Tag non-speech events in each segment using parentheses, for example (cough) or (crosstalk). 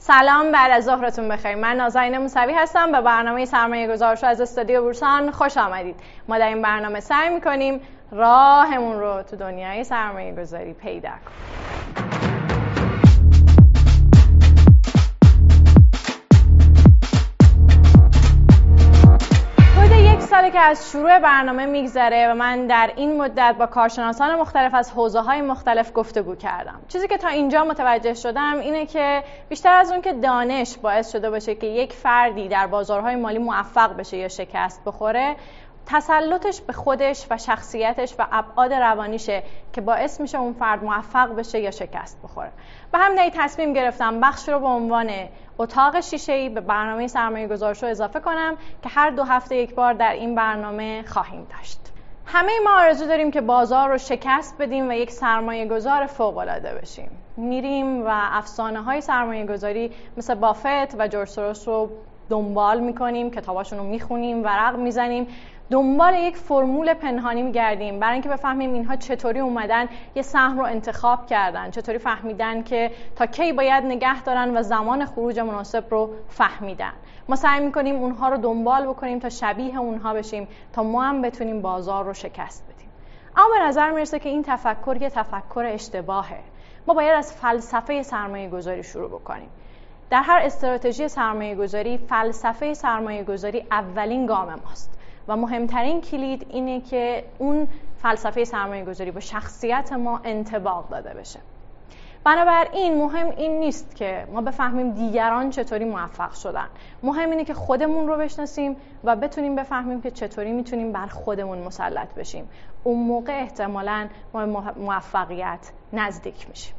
سلام بعد از ظهرتون بخیر. من نازنین موسوی هستم به برنامه سرمایه گذارشو از استودیو بورسان خوش آمدید. ما در این برنامه سعی می‌کنیم راهمون رو تو دنیای سرمایه گذاری پیدا کنیم. ساله که از شروع برنامه میگذره و من در این مدت با کارشناسان مختلف از حوزه های مختلف گفتگو کردم. چیزی که تا اینجا متوجه شدم اینه که بیشتر از اون که دانش باعث شده باشه که یک فردی در بازارهای مالی موفق بشه یا شکست بخوره تسلطش به خودش و شخصیتش و ابعاد روانیشه که باعث میشه اون فرد موفق بشه یا شکست بخوره. به همین تصمیم گرفتم بخش رو به عنوان اتاق شیشه ای به برنامه سرمایه گذارشو اضافه کنم که هر دو هفته یک بار در این برنامه خواهیم داشت. همه ما آرزو داریم که بازار رو شکست بدیم و یک سرمایه گذار فوق العاده بشیم. میریم و افسانه های سرمایه گذاری مثل بافت و جورج رو دنبال می‌کنیم کتاباشون رو می‌خونیم ورق می‌زنیم دنبال یک فرمول پنهانی میگردیم برای اینکه بفهمیم اینها چطوری اومدن یه سهم رو انتخاب کردن چطوری فهمیدن که تا کی باید نگه دارن و زمان خروج مناسب رو فهمیدن. ما سعی می‌کنیم اونها رو دنبال بکنیم تا شبیه اونها بشیم تا ما هم بتونیم بازار رو شکست بدیم. اما به نظر می‌رسه که این تفکر یه تفکر اشتباهه. ما باید از فلسفه سرمایه گذاری شروع بکنیم. در هر استراتژی سرمایه گذاری فلسفه سرمایه گذاری اولین گام ماست. و مهمترین کلید اینه که اون فلسفه سرمایه گذاری با شخصیت ما انتباق داده بشه. بنابراین مهم این نیست که ما بفهمیم دیگران چطوری موفق شدن. مهم اینه که خودمون رو بشناسیم و بتونیم بفهمیم که چطوری می‌تونیم بر خودمون مسلط بشیم. اون موقع احتمالا ما موفقیت نزدیک میشیم.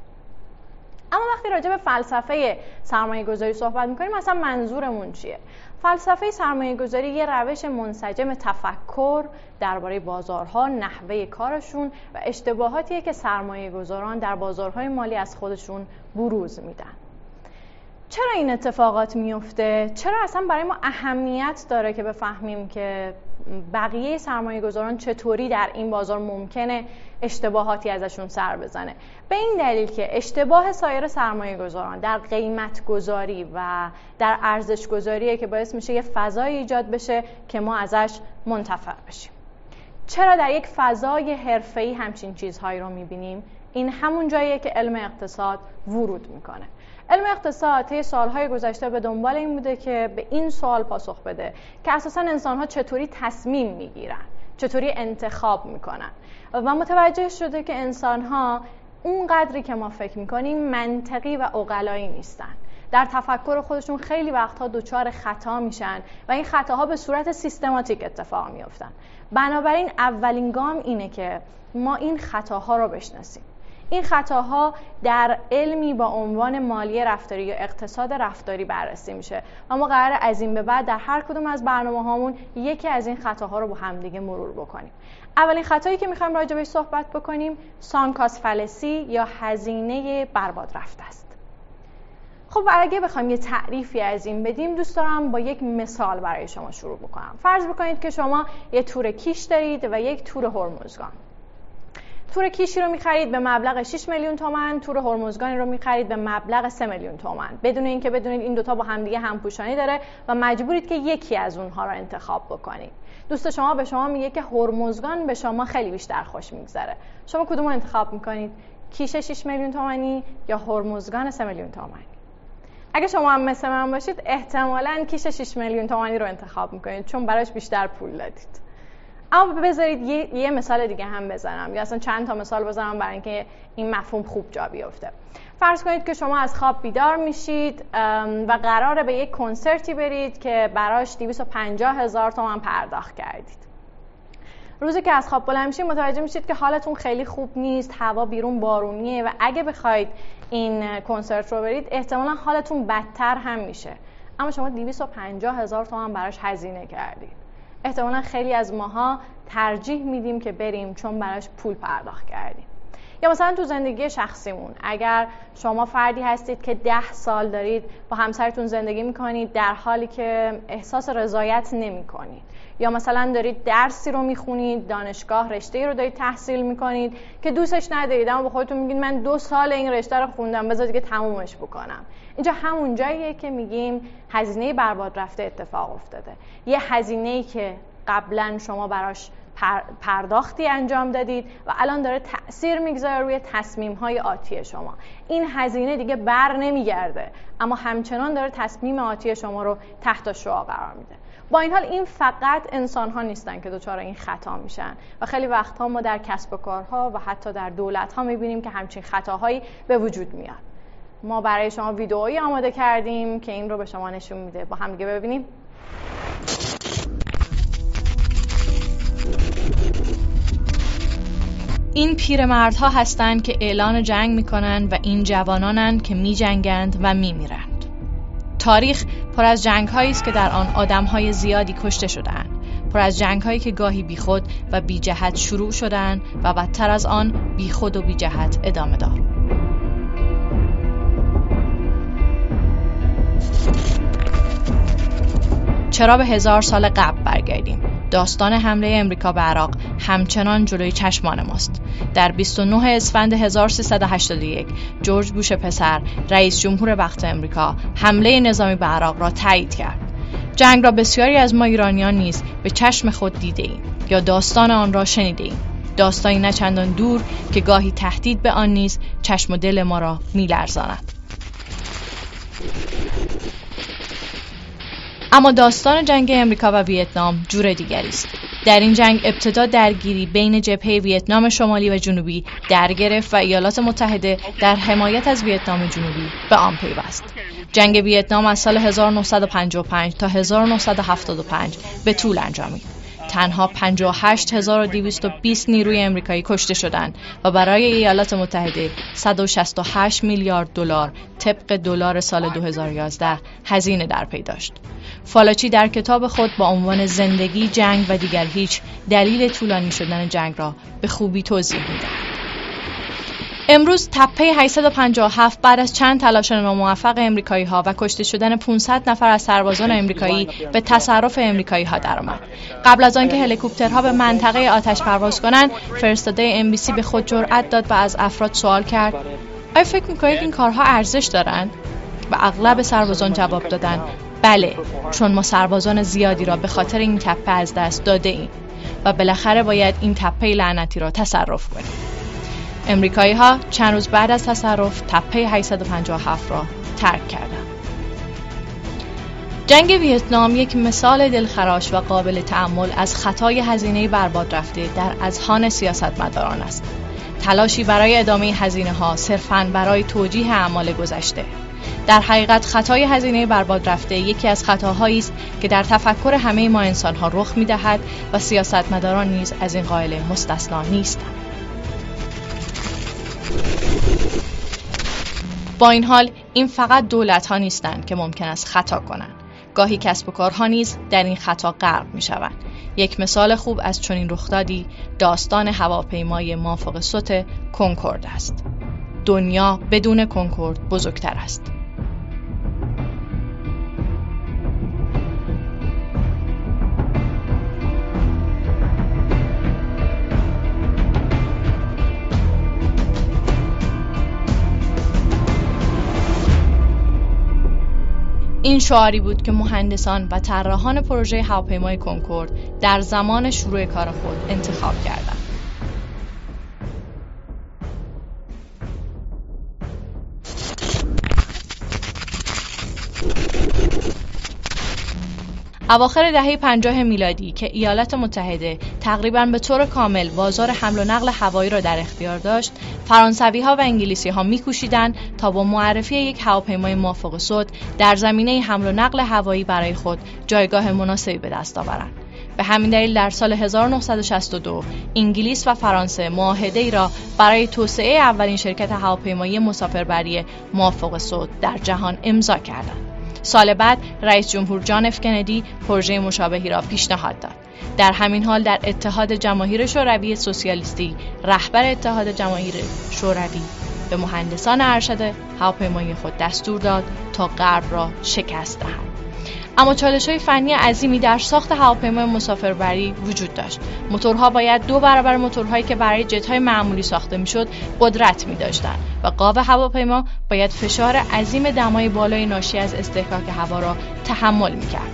اما وقتی راجع به فلسفه سرمایه گذاری صحبت می‌کنیم اصلا منظورمون چیه؟ فلسفه سرمایه گذاری یه روش منسجم تفکر درباره بازارها نحوه کارشون و اشتباهاتیه که سرمایه گذاران در بازارهای مالی از خودشون بروز میدن. چرا این اتفاقات میفته؟ چرا اصلا برای ما اهمیت داره که بفهمیم که بقیه سرمایه گذاران چطوری در این بازار ممکنه اشتباهاتی ازشون سر بزنه؟ به این دلیل که اشتباه سایر سرمایه گذاران در قیمت گذاری و در ارزش گذاریه که باعث میشه یه فضای ایجاد بشه که ما ازش منتفع بشیم. چرا در یک فضای حرفه‌ای همچین چیزهایی رو می‌بینیم؟ این همون جاییه که علم اقتصاد ورود می‌کنه. علم اقتصاد طی سالهای گذشته به دنبال این بوده که به این سوال پاسخ بده که اساسا انسانها چطوری تصمیم می‌گیرن چطوری انتخاب می‌کنن. و متوجه شده که انسانها اون قدری که ما فکر می‌کنیم منطقی و اقلایی نیستن. در تفکر خودشون خیلی وقتها دچار خطا میشن و این خطاها به صورت سیستماتیک اتفاق میافتن. بنابراین اولین گام اینه که ما این خطاها رو بشناسیم. این خطاها در علمی با عنوان مالی رفتاری یا اقتصاد رفتاری بررسی میشه. و ما قرار از این به بعد در هر کدوم از برنامه هامون یکی از این خطاها رو با همدیگه مرور بکنیم. اولین خطایی که می‌خوایم راجع بهش صحبت بکنیم سانکاس فلسی یا هزینه برباد رفته است. خب اگه بخوایم یه تعریفی از این بدیم دوست دارم با یک مثال برای شما شروع بکنم. فرض بکنید که شما یه تور کیش دارید و یک تور هرمزگان. تور کیشی رو می‌خرید به مبلغ 6 میلیون تومن تور هرمزگانی رو می‌خرید به مبلغ 3 میلیون تومن بدون اینکه بدونید این دوتا با همدیگه همپوشانی داره و مجبورید که یکی از اونها رو انتخاب بکنید. دوست شما به شما میگه که هرمزگان به شما خیلی بیشتر خوش میگذره. شما کدوم رو انتخاب می‌کنید؟ کیش 6 میلیون تومانی یا هرمزگان 3 میلیون تومانی؟ اگه شما هم مثل من باشید احتمالاً کیش 6 میلیون تومانی رو انتخاب می‌کنید چون براش بیشتر پول دادید. اما بذارید یه،, یه مثال دیگه هم بزنم. یا اصلا چند تا مثال بزنم برای اینکه این مفهوم خوب جا بیفته. فرض کنید که شما از خواب بیدار میشید و قراره به یک کنسرتی برید که براش 250 هزار تومن پرداخت کردید. روزی که از خواب بلند میشید متوجه میشید که حالتون خیلی خوب نیست هوا بیرون بارونیه و اگه بخواید این کنسرت رو برید احتمالا حالتون بدتر هم میشه. اما شما 250 هزار تومن براش هزینه کردید. احتمالا خیلی از ماها ترجیح میدیم که بریم چون براش پول پرداخت کردیم. یا مثلا تو زندگی شخصیمون اگر شما فردی هستید که ده سال دارید با همسرتون زندگی می‌کنید در حالی که احساس رضایت نمی‌کنید. یا مثلا دارید درسی رو می‌خونید دانشگاه رشته رو دارید تحصیل می‌کنید که دوستش ندارید اما با خودتون میگید من دو سال این رشته رو خوندم بذارید که تمومش بکنم. اینجا همون جاییه که میگیم هزینه برباد رفته اتفاق افتاده. یه هزینه که قبلا شما براش پرداختی انجام دادید و الان داره تاثیر می‌گذاره روی تصمیم های آتی شما. این هزینه دیگه بر نمیگرده اما همچنان داره تصمیم آتی شما رو تحت شعا قرار میده. با این حال این فقط انسان ها نیستن که دچار این خطا میشن و خیلی وقتها ما در کسب و کارها و حتی در دولت ها می‌بینیم که همچین خطاهایی به وجود میاد. ما برای شما ویدئویی آماده کردیم که این رو به شما نشون میده با هم دیگه ببینیم این پیرمردها هستند که اعلان جنگ می‌کنند و این جوانانند که میجنگند و میمیرند. تاریخ پر از جنگ است که در آن آدم های زیادی کشته شدند. پر از جنگ هایی که گاهی بیخود و بی جهت شروع شدند و بدتر از آن بیخود و بی جهت ادامه دار. چرا به هزار سال قبل برگردیم؟ داستان حمله امریکا به عراق همچنان جلوی چشمان ماست. در 29 اسفند 1381 جورج بوش پسر رئیس جمهور وقت امریکا حمله نظامی به عراق را تایید کرد. جنگ را بسیاری از ما ایرانیان نیز به چشم خود دیده ایم یا داستان آن را شنیده ایم. داستانی نه چندان دور که گاهی تهدید به آن نیز چشم و دل ما را میلرزاند. اما داستان جنگ امریکا و ویتنام جور دیگری است. در این جنگ ابتدا درگیری بین جبهه ویتنام شمالی و جنوبی در گرفت و ایالات متحده در حمایت از ویتنام جنوبی به آن پیوست. جنگ ویتنام از سال 1955 تا 1975 به طول انجامید. تنها 58220 نیروی امریکایی کشته شدند و برای ایالات متحده 168 میلیارد دلار طبق دلار سال 2011 هزینه در پی داشت. فالاچی در کتاب خود با عنوان زندگی جنگ و دیگر هیچ دلیل طولانی شدن جنگ را به خوبی توضیح می‌دهد. امروز تپه 857 بعد از چند تلاش ناموفق امریکایی ها و کشته شدن 500 نفر از سربازان امریکایی به تصرف امریکایی ها درآمد. قبل از آنکه هلیکوپترها به منطقه آتش پرواز کنند، فرستاده ام به خود جرأت داد و از افراد سوال کرد: آیا فکر می‌کنید این کارها ارزش دارند؟ و اغلب سربازان جواب دادند بله چون ما سربازان زیادی را به خاطر این تپه از دست داده ایم و بالاخره باید این تپه لعنتی را تصرف کنیم امریکایی ها چند روز بعد از تصرف تپه 857 را ترک کردند. جنگ ویتنام یک مثال دلخراش و قابل تعمل از خطای هزینه برباد رفته در اذهان سیاستمداران است. تلاشی برای ادامه هزینه ها صرفاً برای توجیه اعمال گذشته. در حقیقت خطای هزینه برباد رفته یکی از خطاهایی است که در تفکر همه ما انسان ها رخ می دهد و سیاستمداران نیز از این قاعده مستثنا نیستند. با این حال این فقط دولت ها نیستند که ممکن است خطا کنند. گاهی کسب و کارها نیز در این خطا غرق می شوند یک مثال خوب از چنین رخدادی داستان هواپیمای مافوق سوت کنکورد است. دنیا بدون کنکورد بزرگتر است. این شعاری بود که مهندسان و طراحان پروژه هواپیمای کنکورد در زمان شروع کار خود انتخاب کردند. اواخر دهه 50 میلادی که ایالات متحده تقریبا به طور کامل بازار حمل و نقل هوایی را در اختیار داشت، فرانسوی ها و انگلیسی ها میکوشیدند تا با معرفی یک هواپیمای موافق صد در زمینه حمل و نقل هوایی برای خود جایگاه مناسبی به دست آورند. به همین دلیل در سال 1962 انگلیس و فرانسه معاهده ای را برای توسعه اولین شرکت هواپیمایی مسافربری موافق صد در جهان امضا کردند. سال بعد رئیس جمهور جان اف کندی پروژه مشابهی را پیشنهاد داد. در همین حال در اتحاد جماهیر شوروی سوسیالیستی رهبر اتحاد جماهیر شوروی به مهندسان ارشد هواپیمایی خود دستور داد تا غرب را شکست دهند. اما چالش های فنی عظیمی در ساخت هواپیمای مسافربری وجود داشت موتورها باید دو برابر موتورهایی که برای جت های معمولی ساخته می‌شد قدرت می داشتند و قاب هواپیما باید فشار عظیم دمای بالای ناشی از استحکاک هوا را تحمل می کرد.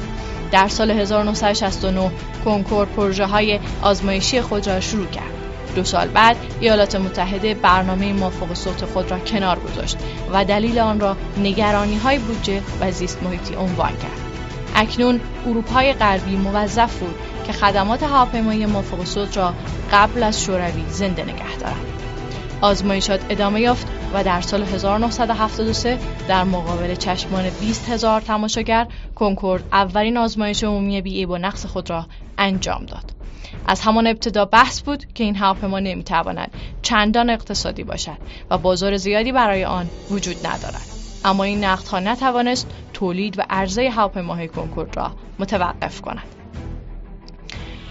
در سال 1969 کنکور پروژه های آزمایشی خود را شروع کرد. دو سال بعد ایالات متحده برنامه موافق صوت خود را کنار گذاشت و دلیل آن را نگرانی های بودجه و زیست محیطی عنوان کرد. اکنون اروپای غربی موظف بود که خدمات هواپیمایی موافق صوت را قبل از شوروی زنده نگه دارد. آزمایشات ادامه یافت و در سال 1973 در مقابل چشمان 20 هزار تماشاگر کنکورد اولین آزمایش عمومی بی و نقص خود را انجام داد. از همان ابتدا بحث بود که این هواپیما نمی‌تواند چندان اقتصادی باشد و بازار زیادی برای آن وجود ندارد. اما این نقدها نتوانست تولید و عرضه هواپیماهای کنکورد را متوقف کند.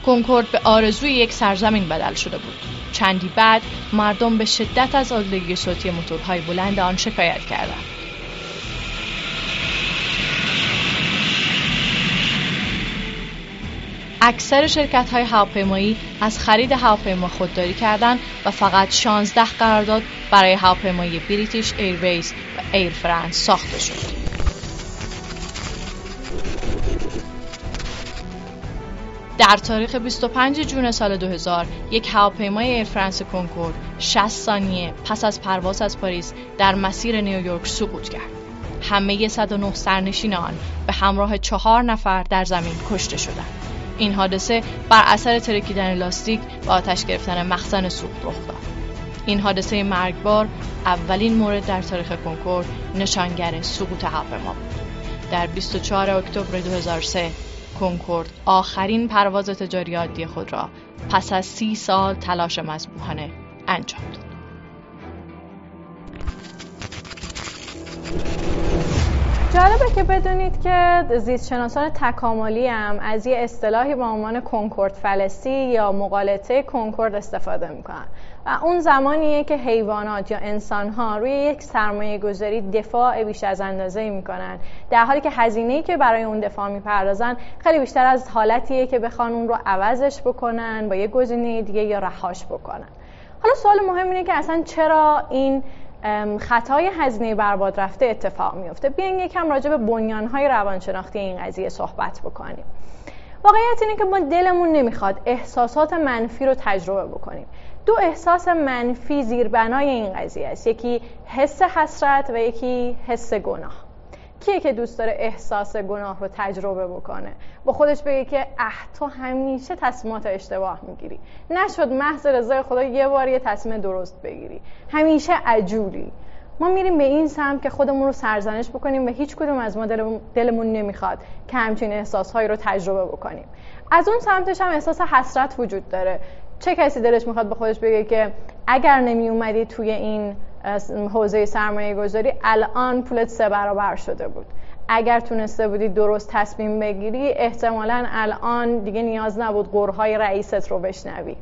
کنکورد به آرزوی یک سرزمین بدل شده بود. چندی بعد مردم به شدت از آلودگی صوتی موتورهای بلند آن شکایت کردند. اکثر شرکت های هواپیمایی از خرید هواپیما خودداری کردند و فقط 16 قرارداد برای هواپیمایی بریتیش ایرویز ایر فرانس ساخته شد. در تاریخ 25 جون سال 2000 یک هواپیمای ایر فرانس کنکورد 60 ثانیه پس از پرواز از پاریس در مسیر نیویورک سقوط کرد. همه 109 سرنشین آن به همراه چهار نفر در زمین کشته شدند. این حادثه بر اثر ترکیدن لاستیک و آتش گرفتن مخزن سوخت رخ داد. این حادثه مرگبار اولین مورد در تاریخ کنکورد نشانگر سقوط هواپیما بود. در 24 اکتبر 2003 کنکورد آخرین پرواز تجاری عادی خود را پس از سی سال تلاش مذبوحانه انجام داد. جالبه که بدونید که زیستشناسان تکاملی هم از یه اصطلاحی با عنوان کنکورد فلسی یا مقالطه کنکورد استفاده می‌کنن و اون زمانیه که حیوانات یا انسانها روی یک سرمایه گذاری دفاع بیش از اندازه می‌کنن. در حالی که هزینه‌ای که برای اون دفاع می‌پردازن خیلی بیشتر از حالتیه که بخوان اون رو عوضش بکنن با یه گزینه دیگه یا رهاش بکنن. حالا سوال مهم اینه که اصلا چرا این خطای هزینه برباد رفته اتفاق میفته بیاین یکم راجع به بنیانهای روانشناختی این قضیه صحبت بکنیم. واقعیت اینه که ما دلمون نمی‌خواد احساسات منفی رو تجربه بکنیم. دو احساس منفی زیربنای این قضیه است. یکی حس حسرت و یکی حس گناه. کیه که دوست داره احساس گناه رو تجربه بکنه؟ با خودش بگه که اه تو همیشه تصمیمات اشتباه می‌گیری. نشد محض رضای خدا یه بار یه تصمیم درست بگیری. همیشه عجوری ما میریم به این سمت که خودمون رو سرزنش بکنیم و هیچ کدوم از ما دلمون نمی‌خواد که همچین احساسهایی رو تجربه بکنیم. از اون سمتش هم احساس حسرت وجود داره. چه کسی دلش می‌خواد به خودش بگه که اگر نمی اومدی توی این حوزه سرمایه گذاری الان پولت سه برابر شده بود. اگر تونسته بودی درست تصمیم بگیری احتمالا الان دیگه نیاز نبود قرهای رئیست رو بشنوی.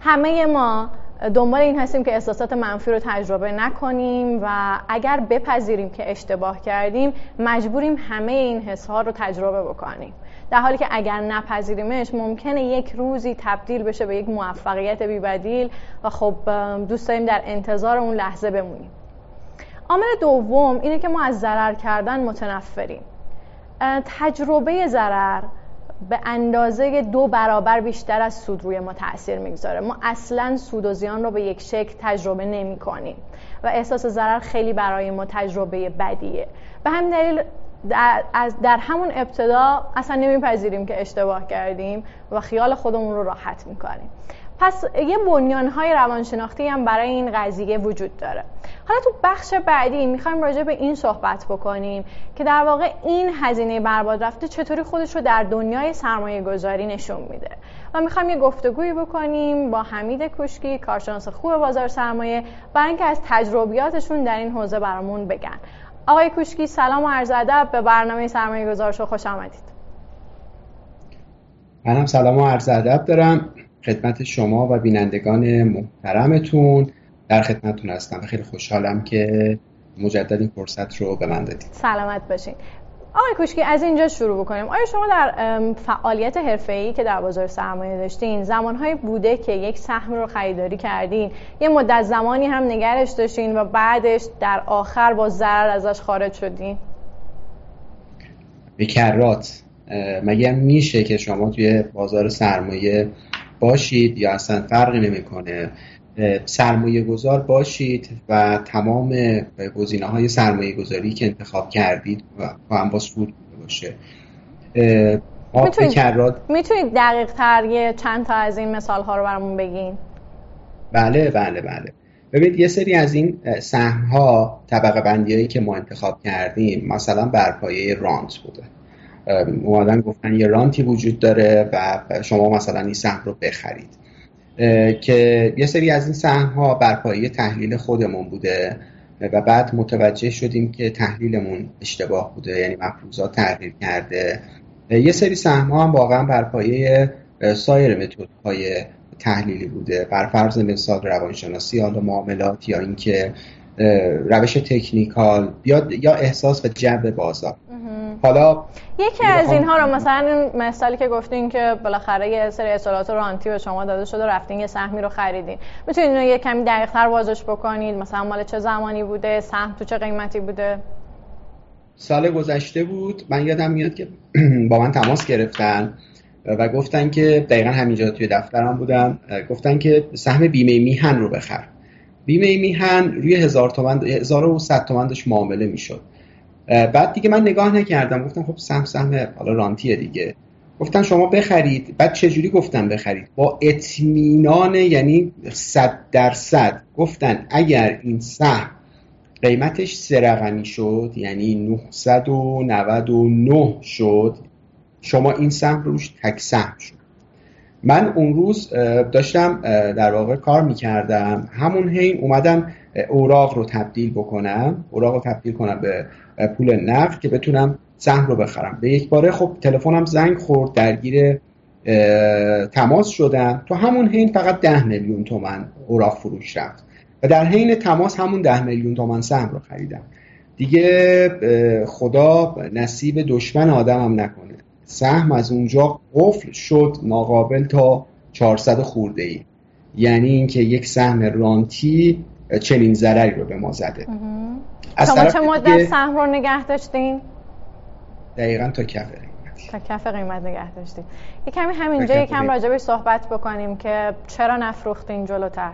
همه ما دنبال این هستیم که احساسات منفی رو تجربه نکنیم و اگر بپذیریم که اشتباه کردیم مجبوریم همه این حس ها رو تجربه بکنیم. در حالی که اگر نپذیریمش ممکنه یک روزی تبدیل بشه به یک موفقیت بیبدیل و خب دوست داریم در انتظار اون لحظه بمونیم. عامل دوم اینه که ما از ضرر کردن متنفریم. تجربه ضرر به اندازه دو برابر بیشتر از سود روی ما تاثیر می‌گذاره. ما اصلا سود و زیان رو به یک شکل تجربه نمی کنیم و احساس ضرر خیلی برای ما تجربه بدیه. به همین دلیل در, در همون ابتدا اصلا نمیپذیریم که اشتباه کردیم و خیال خودمون رو راحت می‌کنیم. پس یه های روانشناختی هم برای این قضیه وجود داره. حالا تو بخش بعدی می‌خوایم راجع به این صحبت بکنیم که در واقع این هزینه برباد رفته چطوری خودش رو در دنیای سرمایه گذاری نشون میده. و می‌خوایم یه گفتگویی بکنیم با حمید کوشکی کارشناس خوب بازار سرمایه برای اینکه از تجربیاتشون در این حوزه برامون بگن. آقای کوشکی سلام و عرض ادب. به برنامه سرمایه گذارش خوش آمدید. منم سلام و عرض ادب دارم. خدمت شما و بینندگان محترمتون در خدمتتون هستم و خیلی خوشحالم که مجدد این فرصت رو به من دادید. سلامت باشین. آقای کوشکی از اینجا شروع بکنیم. آیا شما در فعالیت حرفه‌ای که در بازار سرمایه داشتین زمانهایی بوده که یک سهم رو خریداری کردین؟ یه مدت زمانی هم نگرش داشتین و بعدش در آخر با ضرر ازش خارج شدین؟ به مگه میشه که شما توی بازار سرمایه باشید یا اصلا فرقی نمی‌کنه؟ سرمایه گذار باشید و تمام گزینه های سرمایه گذاری که انتخاب کردید و هم با سود باشه. می‌تونید دقیق تر یه چند تا از این مثال ها رو برامون بگین. بله بله بله. ببینید یه سری از این سهم ها طبقه بندی هایی که ما انتخاب کردیم مثلا بر پایه رانت بوده. اومدن گفتن یه رانتی وجود داره و شما مثلا این سهم رو بخرید. که یه سری از این سهم ها بر پایه تحلیل خودمون بوده و بعد متوجه شدیم که تحلیلمون اشتباه بوده یعنی مفروضات تغییر کرده. یه سری سهم ها هم واقعا بر پایه سایر های تحلیلی بوده. بر فرض مثال روانشناسی حالا معاملات یا اینکه روش تکنیکال یا احساس و جبه بازار. حالا یکی از اینها رو مثلا این مثالی که گفتین که بالاخره یه سری اصالات رانتی به شما داده شده رفتین یه سهمی رو خریدین. می‌تونید اینو یه کمی دقیق‌تر واضح بکنید مثلا مال چه زمانی بوده؟ سهم تو چه قیمتی بوده؟ سال گذشته بود. من یادم میاد که (clears throat) با من تماس گرفتن و گفتن که دقیقا همینجا توی دفترم بودم. گفتن که سهم بیمه میهن رو بخر. بیمه میهن روی هزار تومن هزار و صد تومن داشت معامله می‌شد. بعد دیگه من نگاه نکردم گفتم خب سهم سهم حالا رانتیه دیگه. گفتن شما بخرید. بعد چجوری گفتن بخرید؟ با اطمینان یعنی صد درصد. گفتن اگر این سهم قیمتش سه رقمی شد یعنی 999 شد شما این سهم روش تک سهم شد. من اون روز داشتم در واقع کار می‌کردم. همون حین اومدم اوراق رو تبدیل بکنم. اوراق رو تبدیل کنم به پول نقد که بتونم سهم رو بخرم. به یک باره خب تلفنم زنگ خورد درگیر تماس شدم. تو همون حین فقط ده میلیون تومن اوراق فروش رفت و در حین تماس همون ده میلیون تومن سهم رو خریدم. دیگه خدا نصیب دشمن آدمم نکنه. سهم از اونجا قفل شد ناقابل تا 400 خورده ای. یعنی اینکه یک سهم رانتی چنین ضرری رو به ما زده. از شما چه مدت سهم رو نگه داشتین؟ دقیقا تا کف قیمت. تا کف قیمت نگه داشتین. یه کمی همینجا یکم راجبش صحبت بکنیم که چرا نفروختین جلوتر؟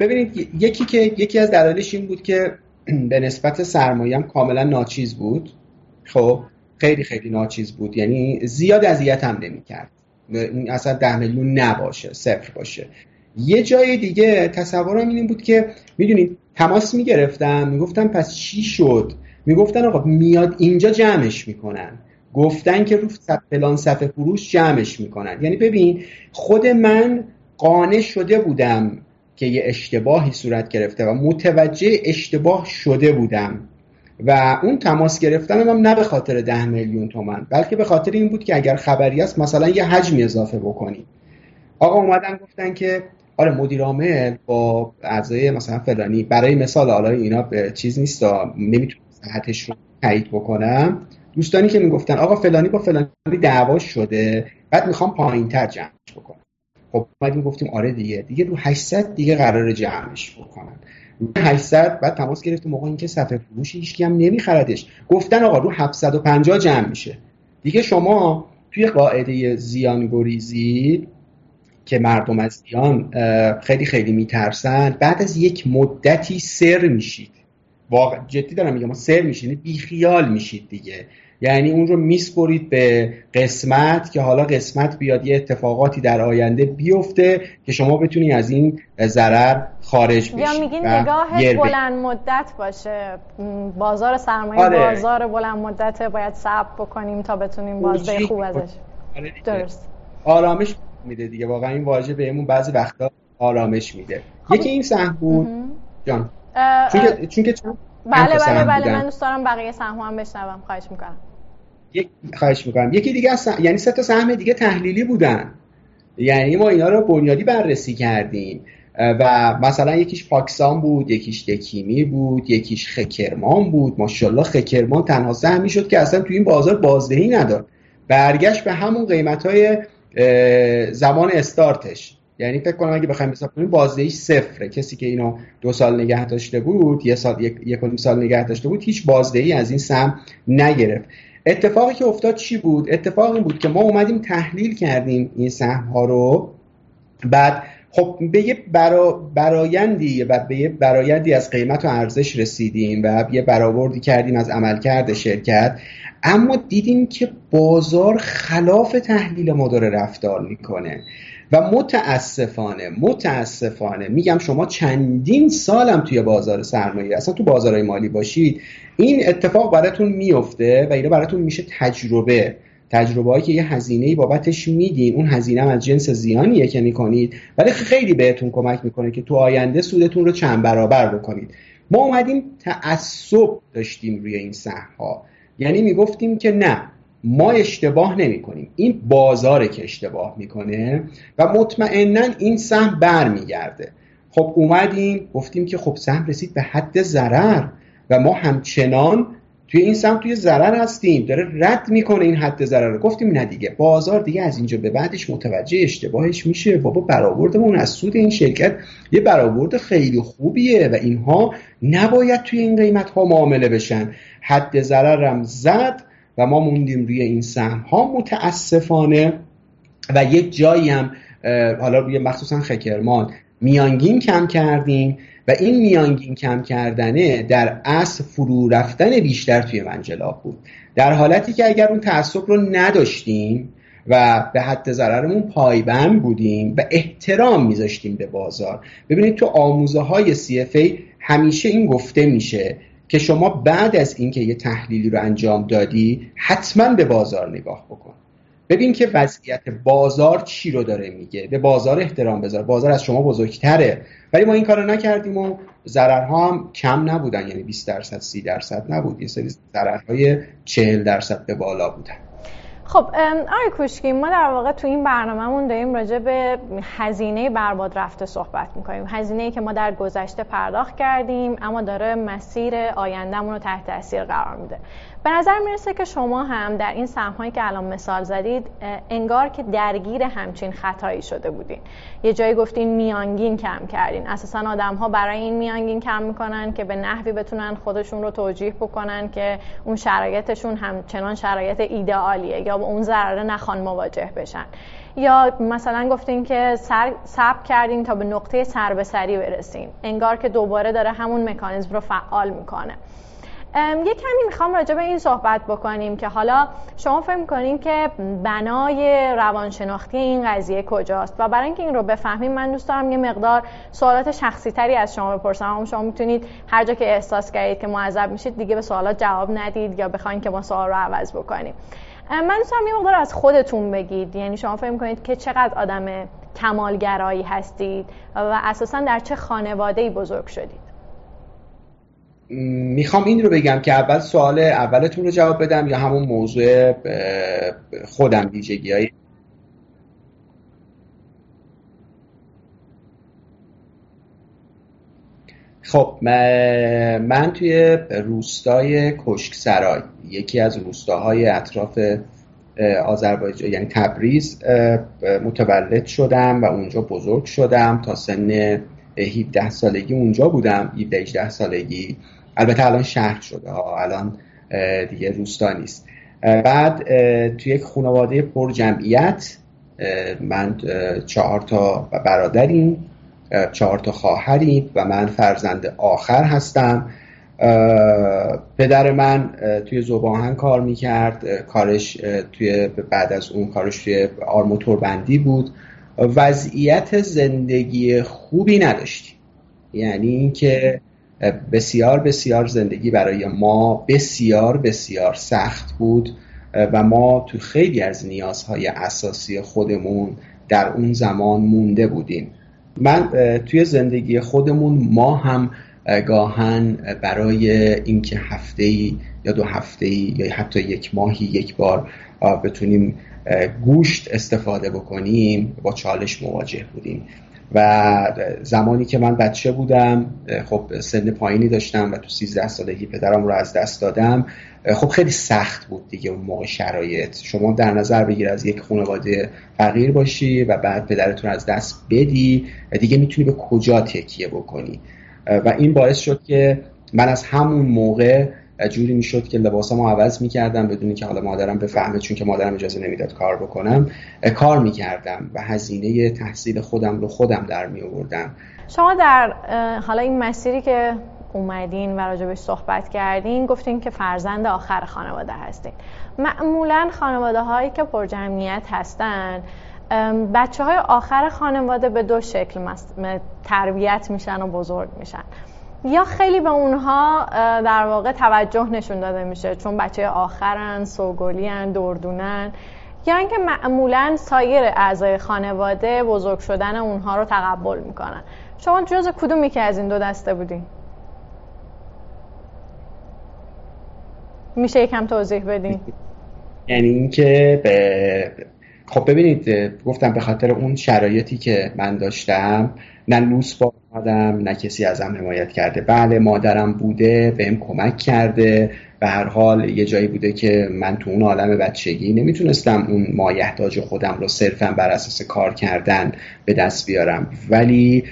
ببینید یکی که یکی از دلایلش این بود که (clears throat) به نسبت سرمایه‌ام کاملا ناچیز بود. خب خیلی خیلی ناچیز بود. یعنی زیاد اذیت هم نمی‌کرد اصلا ده میلیون نباشه صفر باشه. یه جای دیگه تصورم این بود که می‌دونید تماس می‌گرفتم می‌گفتم پس چی شد؟ می‌گفتن آقا میاد اینجا جمعش می‌کنن. گفتن که رو فلان صفحه فروش جمعش می‌کنن. یعنی ببین خود من قانع شده بودم که یه اشتباهی صورت گرفته و متوجه اشتباه شده بودم. و اون تماس گرفتن هم نه به خاطر ده میلیون تومن بلکه به خاطر این بود که اگر خبری است مثلا یه حجمی اضافه بکنی. آقا اومدن گفتن که آره مدیر عامل با اعضای مثلا فلانی برای مثال حالا اینا به چیز نیست نمی‌تونم صحتش رو تایید بکنم. دوستانی که می‌گفتن آقا فلانی با فلانی دعوا شده بعد می‌خوام پایین تر جمعش بکنم. خب اومدیم گفتیم آره دیگه دیگه رو 800 دیگه قرار جمعش بکنن. رو 800 بعد تماس گرفتیم موقع اینکه صفحه فروش هیچ هم نمیخردش گفتن آقا رو 750 جمع میشه. دیگه شما توی قاعده زیان گریزی که مردم از زیان خیلی خیلی میترسن. بعد از یک مدتی سر میشید. واقع جدی دارم میگم سر میشید یعنی بیخیال میشید دیگه. یعنی اون رو میسپرید به قسمت که حالا قسمت بیاد یه اتفاقاتی در آینده بیفته که شما بتونی از این ضرر خارج بشید یا میگین نگاه بلند مدت باشه. بازار سرمایه آره. بازار بلند مدت باید صبر بکنیم تا بتونیم بازده خوب ازش آره درست. آرامش میده دیگه. واقعا این واژه بهمون بعضی وقتا آرامش میده. خب. یکی این سهم بود جان. چون که چون که بله بله بله من دوست دارم بقیه سهم هم بشنوم. خواهش می‌کنم. یک خواهش می‌کنم. یکی دیگه از یعنی سه تا سهم دیگه تحلیلی بودن. یعنی ما اینا رو بنیادی بررسی کردیم. و مثلا یکیش پاکستان بود یکیش دکیمی بود یکیش خکرمان بود. ماشاءالله خکرمان تنها سهمی شد که اصلا توی این بازار بازدهی نداد برگشت به همون قیمت های زمان استارتش. یعنی فکر کنم اگه بخوایم حساب کنیم بازدهیش صفره. کسی که اینو دو سال نگه داشته بود یه سال یک, یک سال نگه داشته بود هیچ بازدهی از این سهم نگرفت. اتفاقی که افتاد چی بود؟ اتفاقی بود که ما اومدیم تحلیل کردیم این سهم ها رو. بعد خب به یه برا برایندی و به یه برایندی از قیمت و ارزش رسیدیم و یه برآوردی کردیم از عملکرد شرکت. اما دیدیم که بازار خلاف تحلیل ما داره رفتار می‌کنه. و متاسفانه متاسفانه میگم شما چندین سالم توی بازار سرمایه اصلا تو بازارهای مالی باشید این اتفاق براتون میفته و اینو براتون میشه تجربه. تجربه که یه هزینه بابتش میدین اون هزینه از جنس زیانیه که می‌کنید. ولی خیلی بهتون کمک می‌کنه که تو آینده سودتون رو چند برابر بکنید. ما اومدیم تعصب داشتیم روی این سهم ها یعنی می‌گفتیم که نه ما اشتباه نمی کنیم این بازاره که اشتباه می‌کنه و مطمئنا این سهم برمیگرده. خب اومدیم گفتیم که خب سهم رسید به حد ضرر و ما همچنان توی این سمت توی ضرر هستیم. داره رد می‌کنه این حد ضرر رو. گفتیم نه دیگه. بازار دیگه از اینجا به بعدش متوجه اشتباهش میشه. بابا برآوردمون از سود این شرکت یه برآورد خیلی خوبیه و اینها نباید توی این قیمت ها معامله بشن. حد ضررم زد و ما موندیم روی این سهم ها متاسفانه و یک جایی هم حالا روی مخصوصا خکرمان میانگین کم کردیم. و این میانگین کم کردنه در اصل فرو رفتن بیشتر توی منجلاب بود. در حالتی که اگر اون تعصب رو نداشتیم و به حد ضررمون پایبند بودیم و احترام میذاشتیم به بازار. ببینید تو آموزه های CFA همیشه این گفته میشه که شما بعد از اینکه یه تحلیلی رو انجام دادی حتما به بازار نگاه بکن. ببین که وضعیت بازار چی رو داره میگه. به بازار احترام بذار. بازار از شما بزرگتره. ولی ما این کارو نکردیم و ضررها هم کم نبودن. یعنی 20 درصد 30 درصد نبود. یه سری ضررهای 40 درصد به بالا بودن. خب آقای کوشکی ما در واقع تو این برنامهمون داریم راجع به هزینه برباد رفته صحبت می‌کنیم. هزینه که ما در گذشته پرداخت کردیم اما داره مسیر آیندهمون رو تحت تاثیر قرار میده. به نظر می‌رسه که شما هم در این سهمهایی که الان مثال زدید انگار که درگیر همچین خطایی شده بودین. یه جایی گفتین میانگین کم کردین. اساسا آدم ها برای این میانگین کم می‌کنن که به نحوی بتونن خودشون رو توجیه بکنن که اون شرایطشون همچنان شرایط ایدئالیه یا با اون ضرره نخوان مواجه بشن. یا مثلا گفتین که سب کردین تا به نقطه سر به سری برسیم انگار که دوباره داره همون مکانیزم رو فعال می‌کنه. یه کمی می‌خوام راجع به این صحبت بکنیم که حالا شما فکر کنین که بنای روانشناختی این قضیه کجاست؟ و برای اینکه این رو بفهمیم من دوست دارم یه مقدار سوالات شخصی تری از شما بپرسم. شما می‌تونید هر جا که احساس کردید که معذب میشید دیگه به سوالات جواب ندید یا بخواین که ما سوال رو عوض بکنیم. من دوست یه مقدار از خودتون بگید. یعنی شما فکر کنید که چقدر آدم کمالگرایی هستید و اساسا در چه خانواده بزرگ شدید؟ می‌خوام این رو بگم که اول سوال اولتون رو جواب بدم یا همون موضوع خودم ویژگی های خب من توی روستای کشکسرای یکی از روستاهای اطراف آذربایجان یعنی تبریز متولد شدم و اونجا بزرگ شدم تا سن 17 سالگی اونجا بودم 17 18 سالگی. البته الان شهر شده ها الان دیگه روستا نیست. بعد توی یک خانواده پر جمعیت من چهار تا برادریم چهار تا خواهریم و من فرزند آخر هستم. پدر من توی زباهن کار می‌کرد کارش توی بعد از اون کارش توی آرموتور بندی بود. وضعیت زندگی خوبی نداشتیم. یعنی اینکه بسیار بسیار زندگی برای ما بسیار بسیار سخت بود و ما تو خیلی از نیازهای اساسی خودمون در اون زمان مونده بودیم. من توی زندگی خودمون ما هم گاهن برای اینکه هفته ای یا دو هفته ای یا حتی یک ماهی یک بار بتونیم گوشت استفاده بکنیم با چالش مواجه بودیم. و زمانی که من بچه بودم خب سن پایینی داشتم و تو 13 سالگی پدرم رو از دست دادم. خب خیلی سخت بود دیگه اون موقع شرایط. شما در نظر بگیر از یک خانواده فقیر باشی و بعد پدرتون از دست بدی دیگه می‌تونی به کجا تکیه بکنی؟ و این باعث شد که من از همون موقع جوری می‌شد که لباسامو عوض می‌کردم بدونی که حالا مادرم بفهمه چون که مادرم اجازه نمی‌داد کار بکنم کار می‌کردم و هزینه تحصیل خودم رو خودم در می شما در حالا این مسیری که اومدین و راجبش صحبت کردین گفتین که فرزند آخر خانواده هستین. معمولا خانواده هایی که پر جمعیت هستن بچه های آخر خانواده به دو شکل تربیت میشن و بزرگ میشن. یا خیلی به اونها در واقع توجه نشون داده میشه. چون بچه آخرن سوگلین دردونن. یا اینکه معمولا سایر اعضای خانواده بزرگ شدن اونها رو تقبل می‌کنن. شما جز کدومی که از این دو دسته بودین؟ میشه یکم توضیح بدین؟ یعنی اینکه به خب ببینید گفتم به خاطر اون شرایطی که من داشتم نه لوس با آدم نه کسی ازم حمایت کرده. بله مادرم بوده بهم کمک کرده. به هر حال یه جایی بوده که من تو اون عالم بچگی نمی‌تونستم اون مایحتاج خودم رو صرفا بر اساس کار کردن به دست بیارم. ولی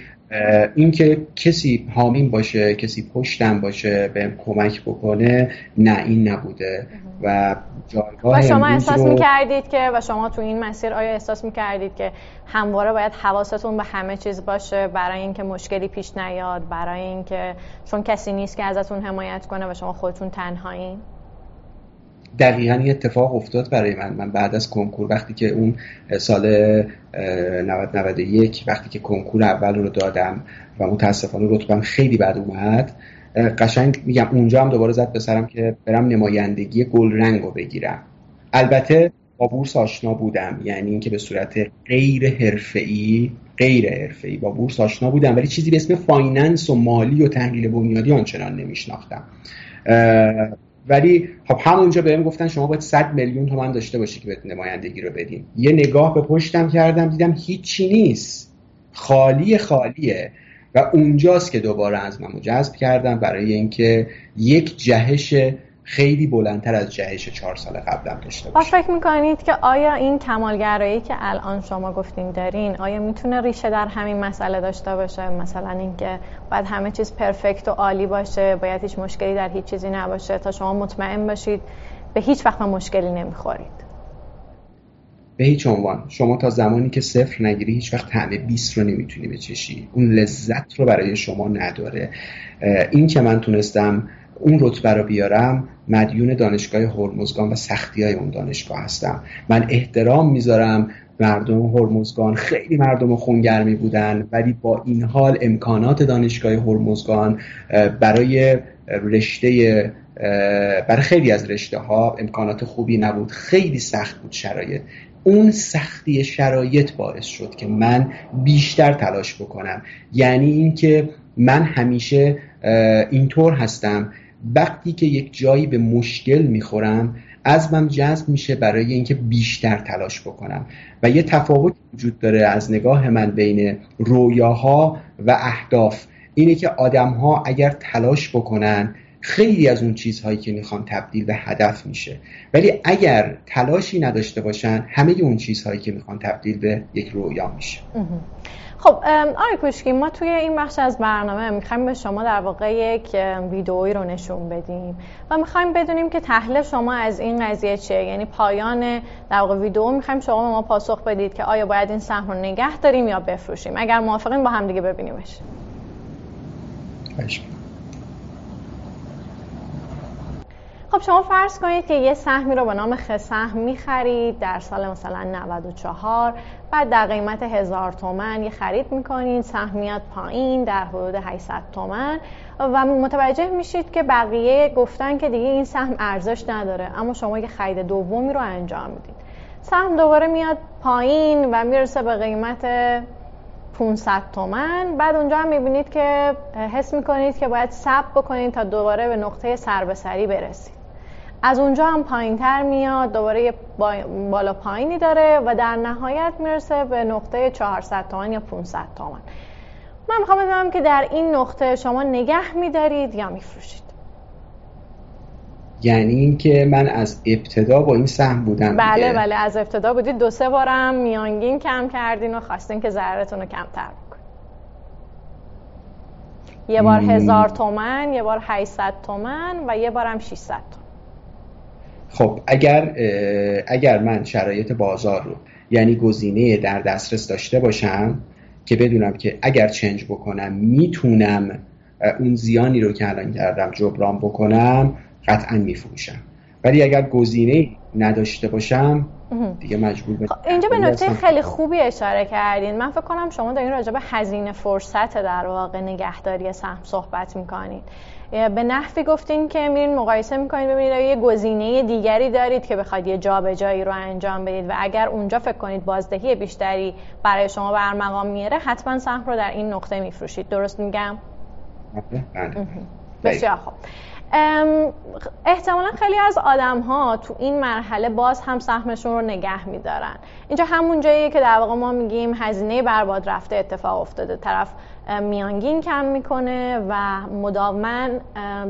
اینکه کسی حامیم باشه کسی پشتم باشه بهم کمک بکنه نه این نبوده. و جایگاه و شما احساس رو... می‌کردید که و شما تو این مسیر آیا احساس می‌کردید که همواره باید حواستون به همه چیز باشه برای اینکه مشکلی پیش نیاد برای اینکه چون کسی نیست که ازتون حمایت کنه و شما خودتون تنهایین دقیقا این اتفاق افتاد برای من. من بعد از کنکور وقتی که اون سال 91 وقتی که کنکور اول رو دادم و متاسفانه رتبم خیلی بد اومد قشنگ میگم اونجا هم دوباره زد به سرم که برم نمایندگی گل رنگ رو بگیرم. البته با بورس آشنا بودم یعنی اینکه به صورت غیر حرفه‌ای غیر حرفه‌ای با بورس آشنا بودم ولی چیزی به اسم finance و مالی و تحلیل بنیادی آنچنان نمیشناختم. ولی خب همونجا بهم گفتن شما باید 100 میلیون تومن داشته باشی که به نمایندگی رو بدین یه نگاه به پشتم کردم دیدم هیچی نیست. خالی خالیه. و اونجاست که دوباره عزممو جزم کردم برای اینکه یک جهش خیلی بلندتر از جهش چهار سال قبلم داشته باشه. فکر می‌کنید که آیا این کمالگرایی که الان شما گفتین دارین آیا می‌تونه ریشه در همین مسئله داشته باشه؟ مثلا اینکه باید همه چیز پرفکت و عالی باشه باید هیچ مشکلی در هیچ چیزی نباشه تا شما مطمئن باشید به هیچ وقت مشکلی نمی‌خورید. به هیچ عنوان. شما تا زمانی که صفر نگیری هیچ وقت طعم 20 رو نمی‌تونی بچشی. اون لذت رو برای شما نداره. این که من تونستم اون رتبه رو بیارم مدیون دانشگاه هرمزگان و سختی های اون دانشگاه هستم. من احترام می‌ذارم مردم هرمزگان. خیلی مردم خونگرمی بودن ولی با این حال امکانات دانشگاه هرمزگان برای رشته برای خیلی از رشته ها امکانات خوبی نبود. خیلی سخت بود شرایط. اون سختی شرایط باعث شد که من بیشتر تلاش بکنم. یعنی اینکه من همیشه اینطور هستم وقتی که یک جایی به مشکل می‌خورم من جذب میشه برای اینکه بیشتر تلاش بکنم. و یه تفاوت وجود داره از نگاه من بین رویاها و اهداف. اینه که آدمها اگر تلاش بکنن خیلی از اون چیزهایی که می‌خوان تبدیل به هدف میشه. ولی اگر تلاشی نداشته باشن همه اون چیزهایی که می‌خوان تبدیل به یک رویا میشه. خب آقای کوشکی ما توی این بخش از برنامه می‌خوایم به شما در واقع یک ویدئویی رو نشون بدیم و می‌خوایم بدونیم که تحلیل شما از این قضیه چیه؟ یعنی پایان در واقع ویدئو می‌خوایم شما به ما پاسخ بدید که آیا باید این سهم رو نگه داریم یا بفروشیم. اگر موافقین با هم دیگه ببینیمش. خب شما فرض کنید که یه سهمی رو به نام خسهم می‌خرید در سال مثلا 94 بعد در قیمت هزار تومن یه خرید می‌کنید سهم میاد پایین در حدود 800 تومن و متوجه میشید که بقیه گفتن که دیگه این سهم ارزش نداره اما شما یه خرید دومی رو انجام می‌دید. سهم دوباره میاد پایین و می‌رسه به قیمت 500 تومن. بعد اونجا هم می‌بینید که حس می‌کنید که باید صبر بکنید تا دوباره به نقطه سر به سری برسید. از اونجا هم پایین تر میاد دوباره یه بالا پایینی داره و در نهایت می‌رسه به نقطه 400 تومن یا 500 تومن من می‌خوام بدونم که در این نقطه شما نگه میدارید یا میفروشید؟ یعنی اینکه من از ابتدا با این سهم بودم بله دیگه. بله از ابتدا بودید. دو سه بارم میانگین کم کردین و خواستین که ضررتون رو کمتر بکنید. یه بار هزار تومن یه بار 800 تومن و یه بارم 600 تومن خب اگر اگر من شرایط بازار رو یعنی گزینه در دسترس داشته باشم که بدونم که اگر چنج بکنم می‌تونم اون زیانی رو که الان کردم جبران بکنم قطعا میفروشم. ولی اگر گزینه نداشته باشم دیگه مجبور به خب، اینجا به نکته خیلی خوبی اشاره کردین. من فکر کنم شما در این راجع به هزینه فرصت در واقع نگهداری سهم صحبت می‌کنید به نحوی گفتین که میرین مقایسه می‌کنید ببینید یه گزینه دیگری دارید که بخواید یه جابجایی رو انجام بدید و اگر اونجا فکر کنید بازدهی بیشتری برای شما برمقام میاره حتما سهم رو در این نقطه میفروشید. درست میگم. بسیار خوب. احتمالا خیلی از آدم ها تو این مرحله باز هم سهمشون رو نگه میدارن. اینجا همون جاییه که در واقع ما میگیم هزینه برباد رفته اتفاق افتاده. طرف میانگین کم می‌کنه و مداوما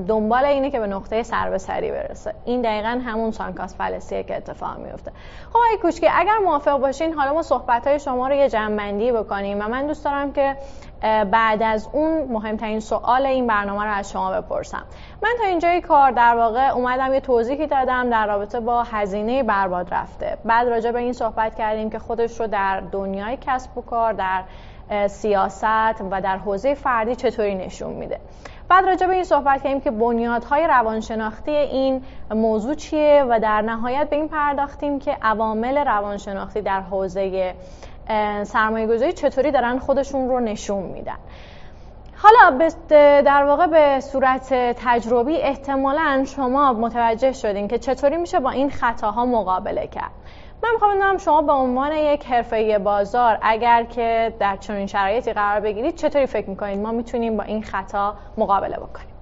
دنبال اینه که به نقطه سر به سری برسه. این دقیقا همون سانکاس فلسیه که اتفاق میفته خب ای کوچکی اگر موافق باشین حالا ما صحبت های شما رو یه جنبندی بکنیم و من دوست دارم که بعد از اون مهمترین سوال این برنامه رو از شما بپرسم. من تا اینجای کار در واقع اومدم یه توضیحی دادم در رابطه با هزینه برباد رفته. بعد راجع به این صحبت کردیم که خودش رو در دنیای کسب و کار در سیاست و در حوزه فردی چطوری نشون میده. بعد راجع به این صحبت کردیم که بنیادهای روانشناختی این موضوع چیه و در نهایت به این پرداختیم که عوامل روانشناختی در حوزه سرمایه گذاری چطوری دارن خودشون رو نشون میدن. حالا در واقع به صورت تجربی احتمالا شما متوجه شدین که چطوری میشه با این خطاها مقابله کرد. من می‌خوام بدونم شما به عنوان یک حرفه بازار اگر که در چنین شرایطی قرار بگیرید چطوری فکر می‌کنید؟ ما می‌تونیم با این خطا مقابله بکنیم.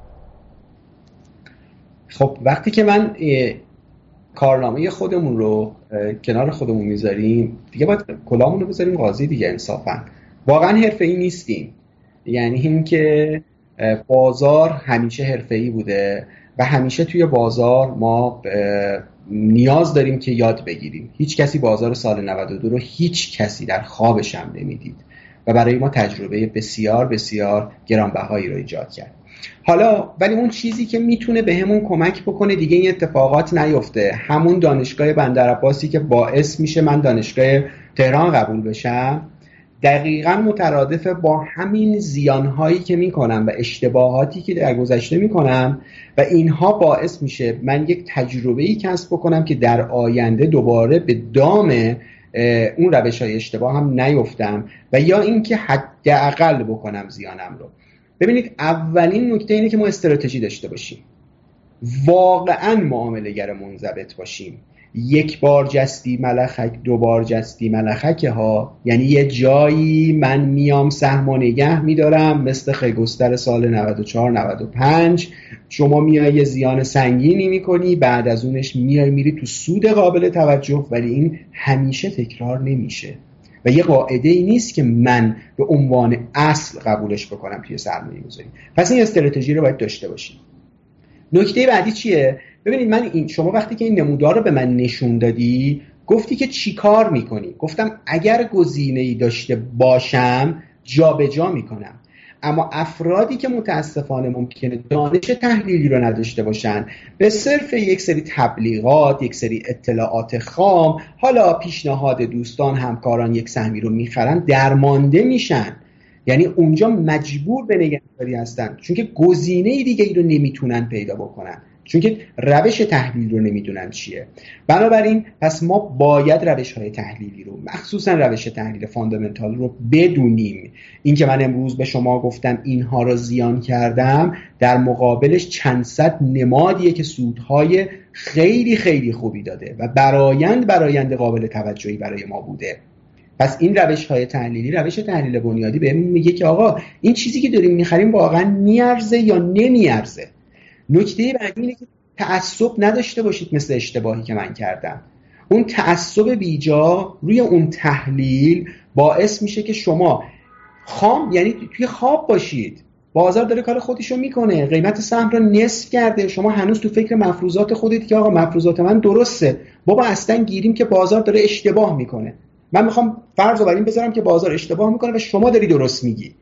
خب وقتی که من کارنامه خودمون رو کنار خودمون می‌ذاریم دیگه باید کلامون رو بذاریم قاضی دیگه انصافا. واقعا حرفه ای نیستیم. یعنی اینکه بازار همیشه حرفه ای بوده و همیشه توی بازار ما نیاز داریم که یاد بگیریم. هیچ کسی بازار سال 92 رو هیچ کسی در خوابش هم نمی‌دید. و برای ما تجربه بسیار بسیار گرانبهایی رو ایجاد کرد. حالا ولی اون چیزی که می‌تونه به همون کمک بکنه دیگه این اتفاقات نیفته. همون دانشگاه بندر که باعث میشه من دانشگاه تهران قبول بشم دقیقا مترادف با همین زیانهایی که می‌کنم و اشتباهاتی که در گذشته می‌کنم و اینها باعث میشه من یک تجربه ای کسب بکنم که در آینده دوباره به دام اون روش های اشتباه هم نیفتم و یا اینکه حداقل بکنم زیانم رو. ببینید اولین نکته اینه که ما استراتژی داشته باشیم. واقعا معاملهگر منضبط باشیم. یک بار جستی ملخک دو بار جستی ملخک ها. یعنی یه جایی من میام سهم و نگه میدارم مثل خیگستر سال 94 95 شما میای یه زیان سنگینی می‌کنی بعد از اونش میای میری تو سود قابل توجه ولی این همیشه تکرار نمیشه. و یه قاعده ای نیست که من به عنوان اصل قبولش بکنم توی سرمایه گذاری پس این استراتژی رو باید داشته باشیم. نکته بعدی چیه؟ ببینید من این شما وقتی که این نمودار رو به من نشون دادی گفتی که چی کار می‌کنی؟ گفتم اگر گزینه ای داشته باشم جابجا جا می‌کنم. اما افرادی که متاسفانه ممکنه دانش تحلیلی رو نداشته باشن به صرف یک سری تبلیغات یک سری اطلاعات خام حالا پیشنهاد دوستان همکاران یک سهمی رو می‌خرن درمانده میشن. یعنی اونجا مجبور به نگهداری هستن. چون که گزینه دیگه ای رو نمی‌تونن پیدا بکنن. چون که روش تحلیل رو نمی‌دونن چیه. بنابراین پس ما باید روش های تحلیلی رو مخصوصا روش تحلیل فاندامنتال رو بدونیم. اینکه من امروز به شما گفتم اینها رو زیان کردم در مقابلش چند صد نمادیه که سودهای خیلی خیلی خوبی داده و برایند برایند قابل توجهی برای ما بوده. پس این روش های تحلیلی روش تحلیل بنیادی بهمون میگه که آقا این چیزی که داریم می‌خریم واقعا میارزه یا نمیارزه؟ نکته بعدی اینه که تعصب نداشته باشید مثل اشتباهی که من کردم. اون تعصب بیجا روی اون تحلیل باعث میشه که شما خام یعنی توی خواب باشید. بازار داره کار خودشو می‌کنه. قیمت سهم رو نصف کرده. شما هنوز تو فکر مفروضات خودت که آقا مفروضات من درسته. بابا اصلا گیریم که بازار داره اشتباه می‌کنه. من می‌خوام فرض رو بر این بذارم که بازار اشتباه می‌کنه و شما داری درست میگی.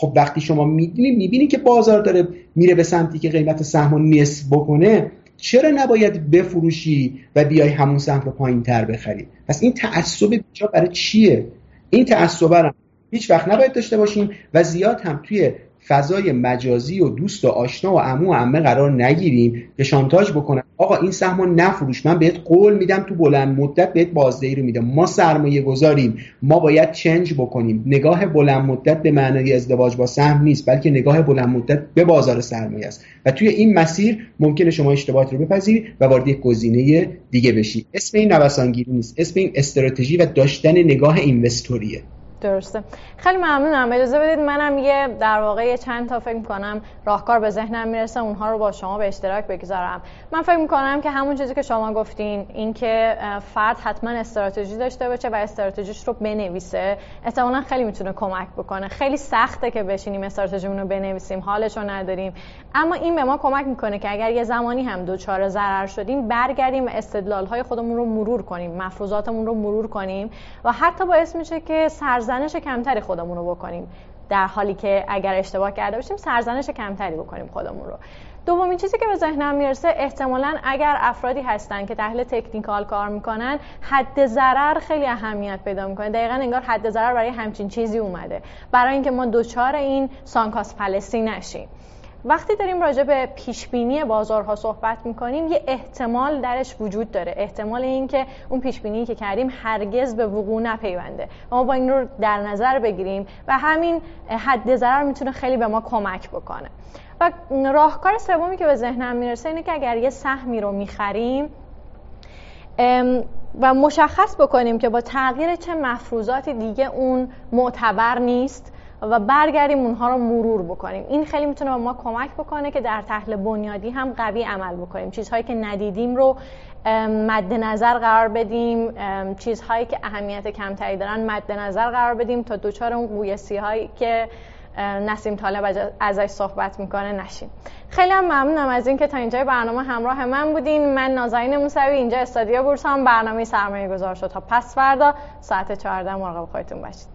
خب وقتی شما می‌بینی می‌بینی که بازار داره میره به سمتی که قیمت سهم رو نصف بکنه چرا نباید بفروشی و بیای همون سهم رو پایین تر بخری؟ پس این تعصب بیجا برای چیه؟ این تعصب هیچ وقت نباید داشته باشیم و زیاد هم توی فضای مجازی و دوست و آشنا و عمو و عمه قرار نگیریم. که شانتاج بکنن آقا این سهم رو نفروش. من بهت قول میدم تو بلند مدت بهت بازدهی رو میدم. ما سرمایه گذاریم. ما باید چنج بکنیم. نگاه بلند مدت به معنای ازدواج با سهم نیست بلکه نگاه بلند مدت به بازار سرمایه است. و توی این مسیر ممکنه شما اشتباهات رو بپذیری و وارد یک گزینه دیگه بشی اسم این نوسانگیری نیست. اسم این استراتژی و داشتن نگاه اینوستوریه. درسته. خیلی ممنونم. اجازه بدید منم یه در واقع چند تا فکر کنم راهکار به ذهنم می‌رسه اونها رو با شما به اشتراک بگذارم. من فکر می‌کنم که همون چیزی که شما گفتین اینکه فرد حتما استراتژی داشته باشه و استراتژیش رو بنویسه احتمالا خیلی می‌تونه کمک بکنه. خیلی سخته که بشینیم استراتژیمون رو بنویسیم حالش رو نداریم. اما این به ما کمک می‌کنه که اگر یه زمانی هم دوچار ضرر شدیم برگردیم و استدلال خودمون رو مرور کنیم مفروضاتمون رو مرور کنیم و حتی باعث میشه که سرزنش کمتری خودمون رو بکنیم. در حالی که اگر اشتباه کرده باشیم سرزنش کمتری بکنیم خودمون رو. دومین چیزی که به ذهنم می‌رسه احتمالا اگر افرادی هستن که تحلیل تکنیکال کار می‌کنن حد ضرر خیلی اهمیت پیدا می‌کنه. دقیقا انگار حد ضرر برای همچین چیزی اومده. برای اینکه ما دوچار این سانکاس پلسی نشیم. وقتی داریم راجع به پیش بینی بازارها صحبت می‌کنیم یه احتمال درش وجود داره. احتمال اینکه اون پیش بینی که کردیم هرگز به وقوع نپیونده. ما با این رو در نظر بگیریم و همین حد ضرر می‌تونه خیلی به ما کمک بکنه. و راهکار سومی که به ذهنم می‌رسه اینه که اگر یه سهمی رو می‌خریم و مشخص بکنیم که با تغییر چه مفروضاتی دیگه اون معتبر نیست و برگردیم اونها رو مرور بکنیم. این خیلی می‌تونه به ما کمک بکنه که در تحلیل بنیادی هم قوی عمل بکنیم. چیزهایی که ندیدیم رو مد نظر قرار بدیم. چیزهایی که اهمیت کمتری دارن مد نظر قرار بدیم تا دوچار اون قویسی هایی که نسیم طالب ازش صحبت می‌کنه نشیم. خیلی هم ممنونم از اینکه تا اینجای برنامه همراه من بودین. من نازنین موسوی اینجا استادیو بورس برنامه سرمایه گذار شد. تا پس فردا ساعت 14 مراقب خودتون باشید.